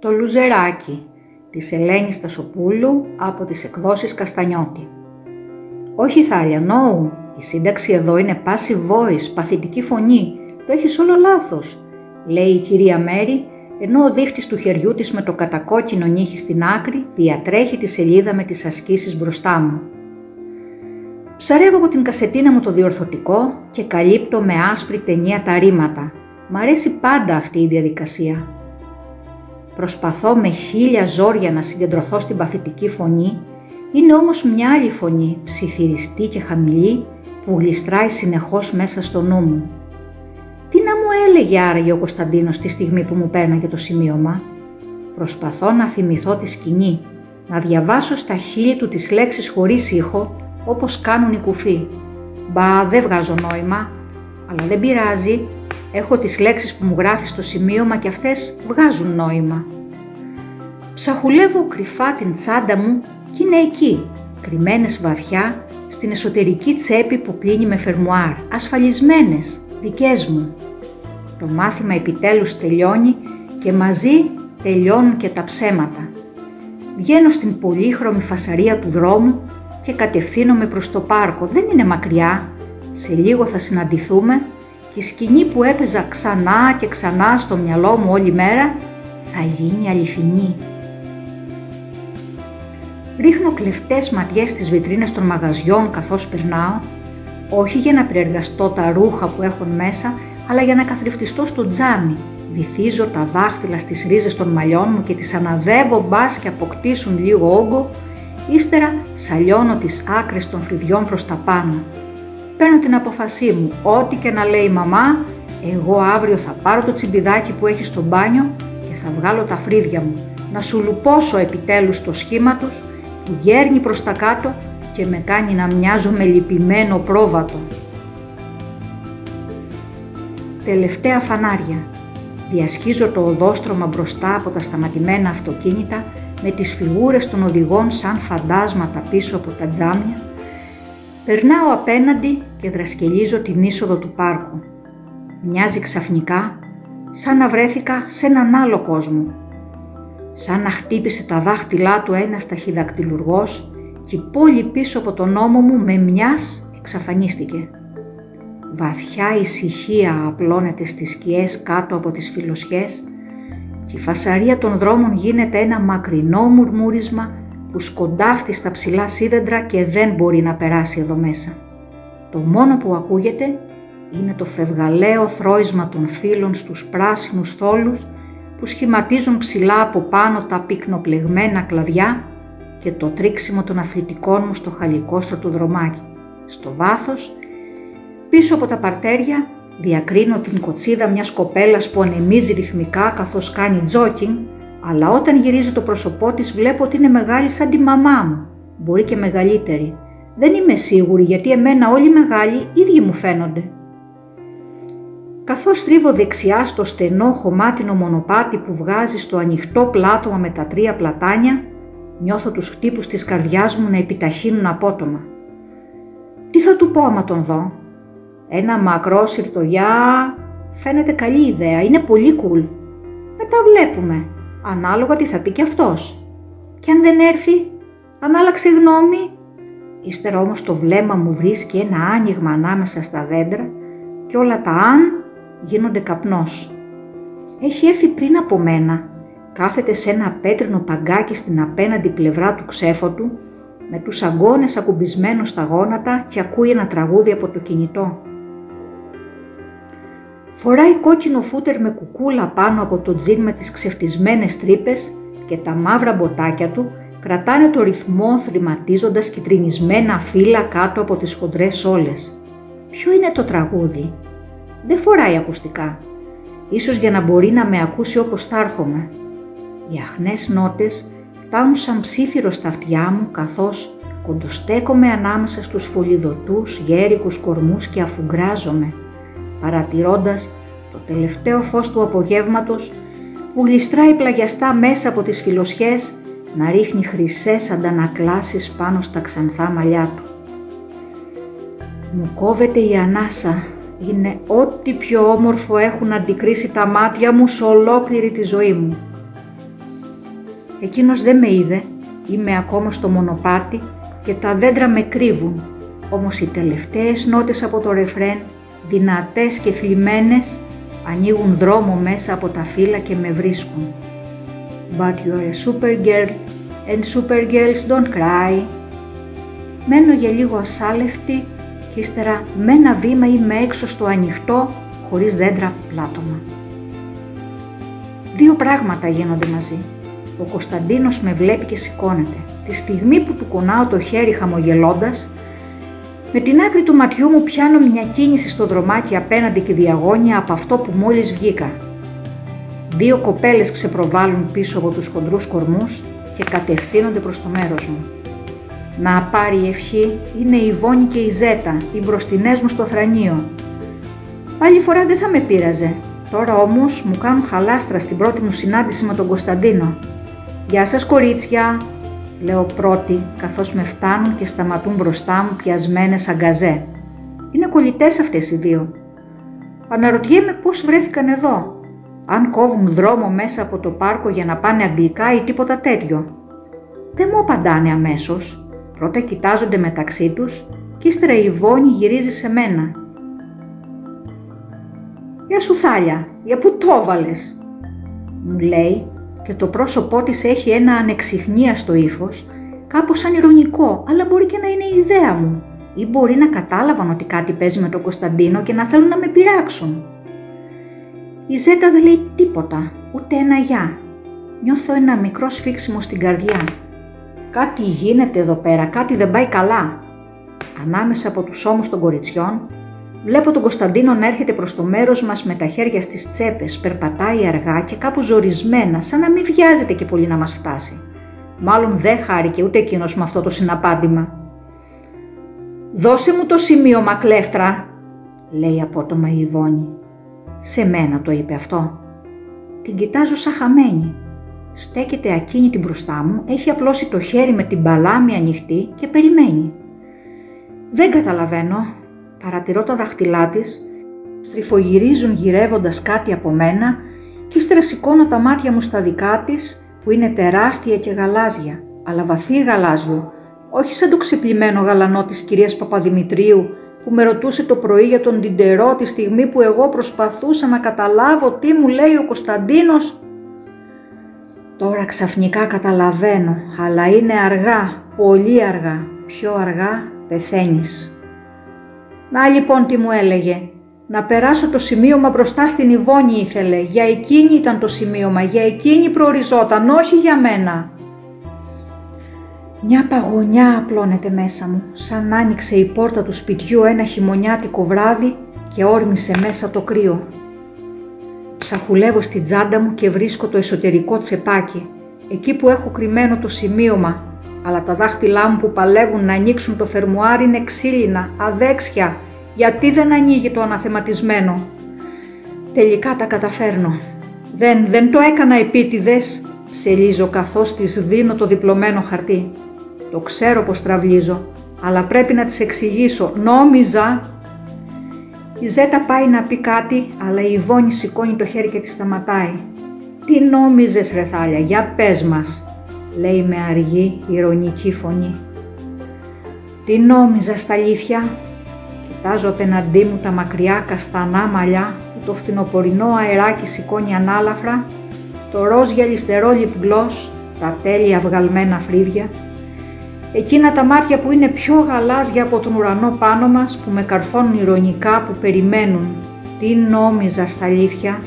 Το Λουζεράκι της Ελένης Τασοπούλου από τις εκδόσεις Καστανιώτη. Όχι Θάλια, νόου, η σύνταξη εδώ είναι passive voice, παθητική φωνή. Το έχεις όλο λάθος, λέει η κυρία Μέρη, ενώ ο δείχτης του χεριού της με το κατακόκκινο νύχι στην άκρη διατρέχει τη σελίδα με τις ασκήσεις μπροστά μου. Ψαρεύω από την κασετίνα μου το διορθωτικό και καλύπτω με άσπρη ταινία τα ρήματα. Μ' αρέσει πάντα αυτή η διαδικασία. Προσπαθώ με χίλια ζόρια να συγκεντρωθώ στην παθητική φωνή, είναι όμως μια άλλη φωνή, ψιθυριστή και χαμηλή, που γλιστράει συνεχώς μέσα στο νου μου. Τι να μου έλεγε άραγε ο Κωνσταντίνος τη στιγμή που μου πέρναγε το σημείωμα; Προσπαθώ να θυμηθώ τη σκηνή, να διαβάσω στα χείλη του τις λέξεις χωρίς ήχο, όπως κάνουν οι κουφοί. Μπα, δεν βγάζω νόημα, αλλά δεν πειράζει, έχω τις λέξεις που μου γράφεις στο σημείωμα και αυτές βγάζουν νόημα. Ψαχουλεύω κρυφά την τσάντα μου και είναι εκεί, κρυμμένες βαθιά στην εσωτερική τσέπη που κλείνει με φερμουάρ, ασφαλισμένες, δικές μου. Το μάθημα επιτέλους τελειώνει και μαζί τελειώνουν και τα ψέματα. Βγαίνω στην πολύχρωμη φασαρία του δρόμου και κατευθύνομαι προς το πάρκο. Δεν είναι μακριά, σε λίγο θα συναντηθούμε και η σκηνή που έπαιζα ξανά και ξανά στο μυαλό μου όλη μέρα θα γίνει αληθινή. Ρίχνω κλεφτές ματιές στις βιτρίνες των μαγαζιών καθώς περνάω, όχι για να περιεργαστώ τα ρούχα που έχουν μέσα, αλλά για να καθρεφτιστώ στο τζάμι. Βυθίζω τα δάχτυλα στις ρίζες των μαλλιών μου και τις αναδεύω μπας και αποκτήσουν λίγο όγκο, ύστερα σαλιώνω τις άκρες των φρυδιών προς τα πάνω. Παίρνω την αποφασή μου, ό,τι και να λέει η μαμά, εγώ αύριο θα πάρω το τσιμπιδάκι που έχει στο μπάνιο και θα βγάλω τα φρύδια μου, να σου λουπώσω επιτέλους το σχήμα τους που γέρνει προς τα κάτω και με κάνει να μοιάζω με λυπημένο πρόβατο. Τελευταία φανάρια. Διασχίζω το οδόστρωμα μπροστά από τα σταματημένα αυτοκίνητα με τις φιγούρες των οδηγών σαν φαντάσματα πίσω από τα τζάμια. Περνάω απέναντι και δρασκελίζω την είσοδο του πάρκου. Μοιάζει ξαφνικά σαν να βρέθηκα σε έναν άλλο κόσμο σαν να χτύπησε τα δάχτυλά του ένας ταχυδακτηλουργός και η πόλη πίσω από τον ώμο μου με μιας εξαφανίστηκε. Βαθιά ησυχία απλώνεται στις σκιές κάτω από τις φιλοσιές και η φασαρία των δρόμων γίνεται ένα μακρινό μουρμούρισμα που σκοντάφτει στα ψηλά σίδεντρα και δεν μπορεί να περάσει εδώ μέσα. Το μόνο που ακούγεται είναι το φευγαλαίο θρόισμα των φύλων στους πράσινους θόλους που σχηματίζουν ψηλά από πάνω τα πυκνοπλεγμένα κλαδιά και το τρίξιμο των αθλητικών μου στο χαλικόστρο του δρομάκι. Στο βάθος, πίσω από τα παρτέρια, διακρίνω την κοτσίδα μιας κοπέλας που ανεμίζει ρυθμικά καθώς κάνει τζόκινγκ, αλλά όταν γυρίζει το πρόσωπό της βλέπω ότι είναι μεγάλη σαν τη μαμά μου, μπορεί και μεγαλύτερη. Δεν είμαι σίγουρη γιατί εμένα όλοι οι μεγάλοι ίδιοι μου φαίνονται. Καθώς στρίβω δεξιά στο στενό χωμάτινο μονοπάτι που βγάζει στο ανοιχτό πλάτωμα με τα τρία πλατάνια, νιώθω τους χτύπους της καρδιάς μου να επιταχύνουν απότομα. Τι θα του πω άμα τον δω; Ένα μακρό συρτογιά φαίνεται καλή ιδέα, είναι πολύ cool. Μετά βλέπουμε, ανάλογα τι θα πει και αυτός. Και αν δεν έρθει, αν άλλαξε γνώμη. Ύστερα όμως το βλέμμα μου βρίσκει ένα άνοιγμα ανάμεσα στα δέντρα και όλα τα αν γίνονται καπνός. Έχει έρθει πριν από μένα, κάθεται σε ένα πέτρινο παγκάκι στην απέναντι πλευρά του ξέφωτου, με τους αγκώνες ακουμπισμένους στα γόνατα και ακούει ένα τραγούδι από το κινητό. Φοράει κόκκινο φούτερ με κουκούλα πάνω από το τζιν με τις ξεφτισμένες τρύπες και τα μαύρα μποτάκια του κρατάνε το ρυθμό θρηματίζοντας κυτρινισμένα φύλλα κάτω από τις χοντρές όλες. Ποιο είναι το τραγούδι, δεν φοράει ακουστικά, ίσως για να μπορεί να με ακούσει όπως θα έρχομαι. Οι αχνές νότες φτάνουν σαν ψήφιρο στα αυτιά μου καθώς κοντοστέκομαι ανάμεσα στους φωλιδωτούς γέρικους κορμούς και αφουγκράζομαι, παρατηρώντας το τελευταίο φως του απογεύματος που γλιστράει πλαγιαστά μέσα από τις φιλοσιές να ρίχνει χρυσές αντανακλάσεις πάνω στα ξανθά μαλλιά του. Μου κόβεται η ανάσα είναι ό,τι πιο όμορφο έχουν αντικρίσει τα μάτια μου σε ολόκληρη τη ζωή μου. Εκείνος δεν με είδε, είμαι ακόμα στο μονοπάτι και τα δέντρα με κρύβουν, όμως οι τελευταίες νότες από το ρεφρέν, δυνατές και θλιμμένες, ανοίγουν δρόμο μέσα από τα φύλλα και με βρίσκουν. But you're a super girl and super girls don't cry. Μένω για λίγο ασάλευτη και ύστερα με ένα βήμα είμαι έξω στο ανοιχτό χωρίς δέντρα πλάτωμα. Δύο πράγματα γίνονται μαζί. Ο Κωνσταντίνος με βλέπει και σηκώνεται. Τη στιγμή που του κονάω το χέρι χαμογελώντας, με την άκρη του ματιού μου πιάνω μια κίνηση στο δρομάκι απέναντι και διαγώνια από αυτό που μόλις βγήκα. Δύο κοπέλες ξεπροβάλλουν πίσω από τους χοντρούς κορμούς και κατευθύνονται προς το μέρος μου. Να πάρει η ευχή είναι η Βόνη και η Ζέτα, οι μπροστινές μου στο θρανίο. Πάλι φορά δεν θα με πείραζε. Τώρα όμως μου κάνουν χαλάστρα στην πρώτη μου συνάντηση με τον Κωνσταντίνο. «Γεια σας κορίτσια», λέω πρώτη, καθώς με φτάνουν και σταματούν μπροστά μου πιασμένες αγκαζέ. Είναι κολλητές αυτές οι δύο. Αναρωτιέμαι πώς βρέθηκαν εδώ, αν κόβουν δρόμο μέσα από το πάρκο για να πάνε αγγλικά ή τίποτα τέτοιο. Δεν μου απαντάνε αμέσως. Πρώτα κοιτάζονται μεταξύ τους και ύστερα η Βόνη γυρίζει σε μένα. «Γεια σου Θάλια, για πού το βάλες» μου λέει και το πρόσωπό της έχει ένα ανεξιχνίαστο ύφος, κάπως σαν ηρωνικό, αλλά μπορεί και να είναι η ιδέα μου. Ή μπορεί να κατάλαβαν ότι κάτι παίζει με τον Κωνσταντίνο και να θέλουν να με πειράξουν. Η Ζέτα δεν λέει τίποτα, ούτε ένα γεια. Νιώθω ένα μικρό σφίξιμο στην καρδιά. Κάτι γίνεται εδώ πέρα, κάτι δεν πάει καλά. Ανάμεσα από τους ώμους των κοριτσιών Βλέπω τον Κωνσταντίνο να έρχεται προς το μέρος μας με τα χέρια στις τσέπες, περπατάει αργά και κάπου ζορισμένα, σαν να μην βιάζεται και πολύ να μας φτάσει. Μάλλον δεν χάρηκε ούτε εκείνος με αυτό το συναπάντημα. «Δώσε μου το σημείωμα, κλέφτρα», λέει απότομα η Ιβόνη. «Σε μένα το είπε αυτό». Την κοιτάζω σαν χαμένη. Στέκεται ακίνητη μπροστά μου, έχει απλώσει το χέρι με την παλάμη ανοιχτή και περιμένει. Δεν καταλαβαίνω, Παρατηρώ τα δάχτυλά της, στριφογυρίζουν γυρεύοντας κάτι από μένα και ύστερα σηκώνω τα μάτια μου στα δικά της που είναι τεράστια και γαλάζια, αλλά βαθύ γαλάζιο, όχι σαν το ξεπλημένο γαλανό της κυρίας Παπαδημητρίου που με ρωτούσε το πρωί για τον Τιντερό τη στιγμή που εγώ προσπαθούσα να καταλάβω τι μου λέει ο Κωνσταντίνος. Τώρα ξαφνικά καταλαβαίνω, αλλά είναι αργά, πολύ αργά, πιο αργά πεθαίνεις. Να λοιπόν τι μου έλεγε. Να περάσω το σημείωμα μπροστά στην Ιβόνη ήθελε. Για εκείνη ήταν το σημείωμα, για εκείνη προοριζόταν, όχι για μένα. Μια παγωνιά απλώνεται μέσα μου, σαν άνοιξε η πόρτα του σπιτιού ένα χειμωνιάτικο βράδυ και όρμησε μέσα το κρύο. Ψαχουλεύω στην τσάντα μου και βρίσκω το εσωτερικό τσεπάκι, εκεί που έχω κρυμμένο το σημείωμα αλλά τα δάχτυλά μου που παλεύουν να ανοίξουν το φερμουάρ είναι ξύλινα, αδέξια. Γιατί δεν ανοίγει το αναθεματισμένο; Τελικά τα καταφέρνω. Δεν, δεν το έκανα επίτηδες, ψελίζω καθώς της δίνω το διπλωμένο χαρτί. Το ξέρω πως τραυλίζω, αλλά πρέπει να της εξηγήσω. Νόμιζα... Η Ζέτα πάει να πει κάτι, αλλά η Ιβόνη σηκώνει το χέρι και τη σταματάει. Τι νόμιζες ρε Θάλια, για πες μας λέει με αργή ηρωνική φωνή. Τι νόμιζα στα αλήθεια, κοιτάζω απέναντί μου τα μακριά καστανά μαλλιά που το φθινοπορεινό αεράκι σηκώνει ανάλαφρα, το ροζ γυαλιστερό λιπγλός, τα τέλεια βγαλμένα φρύδια, εκείνα τα μάτια που είναι πιο γαλάζια από τον ουρανό πάνω μας που με καρφώνουν ηρωνικά που περιμένουν. Τι νόμιζα στα αλήθεια,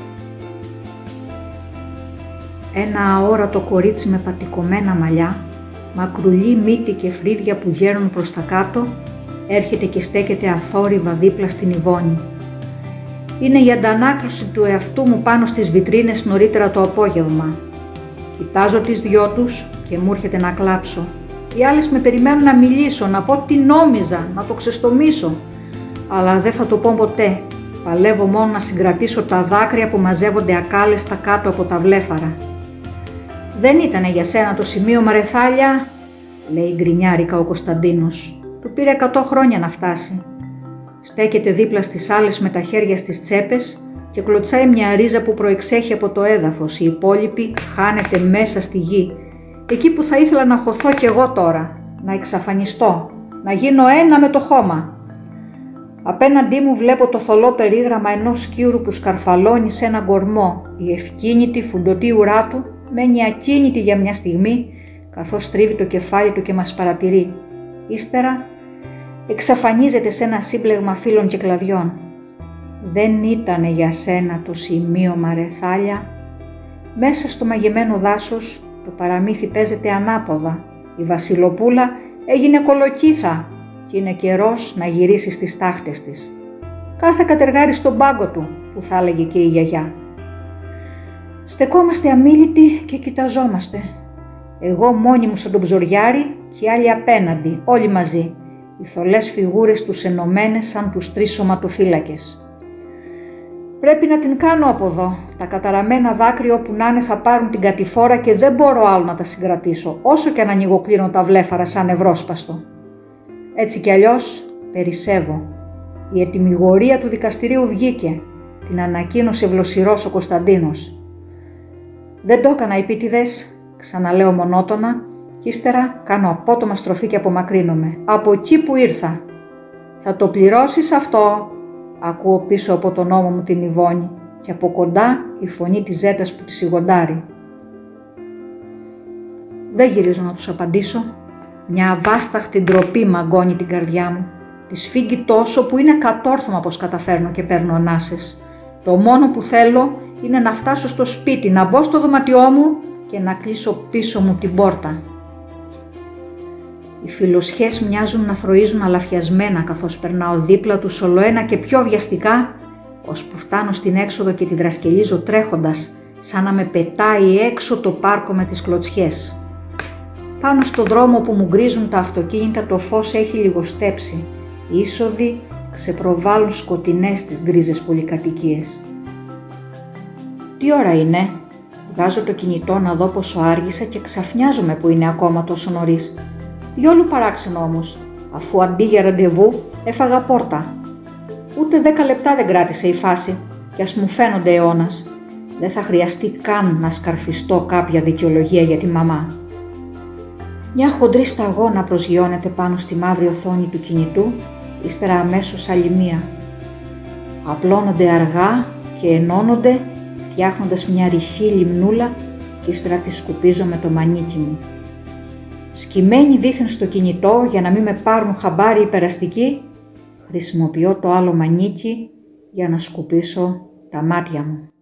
ένα αόρατο κορίτσι με πατικωμένα μαλλιά, μακρουλή μύτη και φρύδια που γέρνουν προς τα κάτω, έρχεται και στέκεται αθόρυβα δίπλα στην Ιβόνη. Είναι η αντανάκλωση του εαυτού μου πάνω στις βιτρίνες νωρίτερα το απόγευμα. Κοιτάζω τις δυο τους και μου έρχεται να κλάψω. Οι άλλες με περιμένουν να μιλήσω, να πω τι νόμιζα, να το ξεστομίσω. Αλλά δεν θα το πω ποτέ. Παλεύω μόνο να συγκρατήσω τα δάκρυα που μαζεύονται ακάλεστα κάτω από τα βλέφαρα. «Δεν ήτανε για σένα το σημείο Μαρεθάλια», λέει γκρινιάρικα ο Κωνσταντίνος. «Του πήρε εκατό χρόνια να φτάσει». Στέκεται δίπλα στις άλλες με τα χέρια στις τσέπες και κλωτσάει μια ρίζα που προεξέχει από το έδαφος. Η υπόλοιπη χάνεται μέσα στη γη εκεί που θα ήθελα να χωθώ κι εγώ τώρα, να εξαφανιστώ, να γίνω ένα με το χώμα. Απέναντί μου βλέπω το θολό περίγραμμα ενός σκύρου που σκαρφαλώνει σε ένα κορμό. Η ευκίνητη φουντωτή ουρά του μένει ακίνητη για μια στιγμή, καθώς τρίβει το κεφάλι του και μας παρατηρεί. Ύστερα εξαφανίζεται σε ένα σύμπλεγμα φύλων και κλαδιών. Δεν ήτανε για σένα το σημείο μαρεθάλια. Μέσα στο μαγεμένο δάσος το παραμύθι παίζεται ανάποδα. Η βασιλοπούλα έγινε κολοκύθα και είναι καιρός να γυρίσει στις τάχτες της. Κάθε κατεργάρι στον πάγκο του, που θα έλεγε και η γιαγιά. Στεκόμαστε αμήλυτοι και κοιταζόμαστε. Εγώ μόνη μου σαν τον ψωριάρι και οι άλλοι απέναντι, όλοι μαζί. Οι θολές φιγούρες τους ενωμένες σαν τους τρεις σωματοφύλακες. Πρέπει να την κάνω από εδώ. Τα καταραμένα δάκρυα όπου να είναι θα πάρουν την κατηφόρα και δεν μπορώ άλλο να τα συγκρατήσω, όσο και αν ανοιγοκλίνω τα βλέφαρα σαν ευρώσπαστο. Έτσι κι αλλιώς περισσεύω. Η ετοιμιγορία του δικαστηρίου βγήκε. Την ανακοίνωσε βλοσιρός ο Κωνσταντίνος. Δεν το έκανα επίτηδες, ξαναλέω μονότονα και ύστερα κάνω απότομα στροφή και απομακρύνομαι. Από εκεί που ήρθα. Θα το πληρώσεις αυτό, ακούω πίσω από τον ώμο μου την Ιβόνη και από κοντά η φωνή της Ζέτας που τη σιγοντάρει. Δεν γυρίζω να τους απαντήσω. Μια αβάσταχτη ντροπή μαγκώνει την καρδιά μου. Τη σφίγγει τόσο που είναι κατόρθωμα πως καταφέρνω και παίρνω ανάσες. Το μόνο που θέλω είναι να φτάσω στο σπίτι, να μπω στο δωματιό μου και να κλείσω πίσω μου την πόρτα. Οι φιλοσχές μοιάζουν να θροίζουν αλαφιασμένα καθώς περνάω δίπλα τους ολοένα και πιο βιαστικά, ώσπου φτάνω στην έξοδο και τη δρασκελίζω τρέχοντας, σαν να με πετάει έξω το πάρκο με τις κλωτσιές. Πάνω στο δρόμο που μου γκρίζουν τα αυτοκίνητα το φως έχει λιγοστέψει. Οι είσοδοι ξεπροβάλλουν σκοτεινές τις γκρίζες πολυκατοικίες. Τι ώρα είναι, βγάζω το κινητό να δω πόσο άργησα και ξαφνιάζομαι που είναι ακόμα τόσο νωρίς. Διόλου παράξενο όμως, αφού αντί για ραντεβού έφαγα πόρτα. Ούτε δέκα λεπτά δεν κράτησε η φάση και ας μου φαίνονται αιώνας. Δεν θα χρειαστεί καν να σκαρφιστώ κάποια δικαιολογία για τη μαμά. Μια χοντρή σταγόνα προσγειώνεται πάνω στη μαύρη οθόνη του κινητού, ύστερα αμέσως άλλη μία. Απλώνονται αργά και ενώνονται φτιάχνοντας μια ρηχή λιμνούλα και ύστερα τη σκουπίζω με το μανίκι μου. Σκυμμένη δίθεν στο κινητό για να μην με πάρουν χαμπάρι υπεραστικοί, χρησιμοποιώ το άλλο μανίκι για να σκουπίσω τα μάτια μου.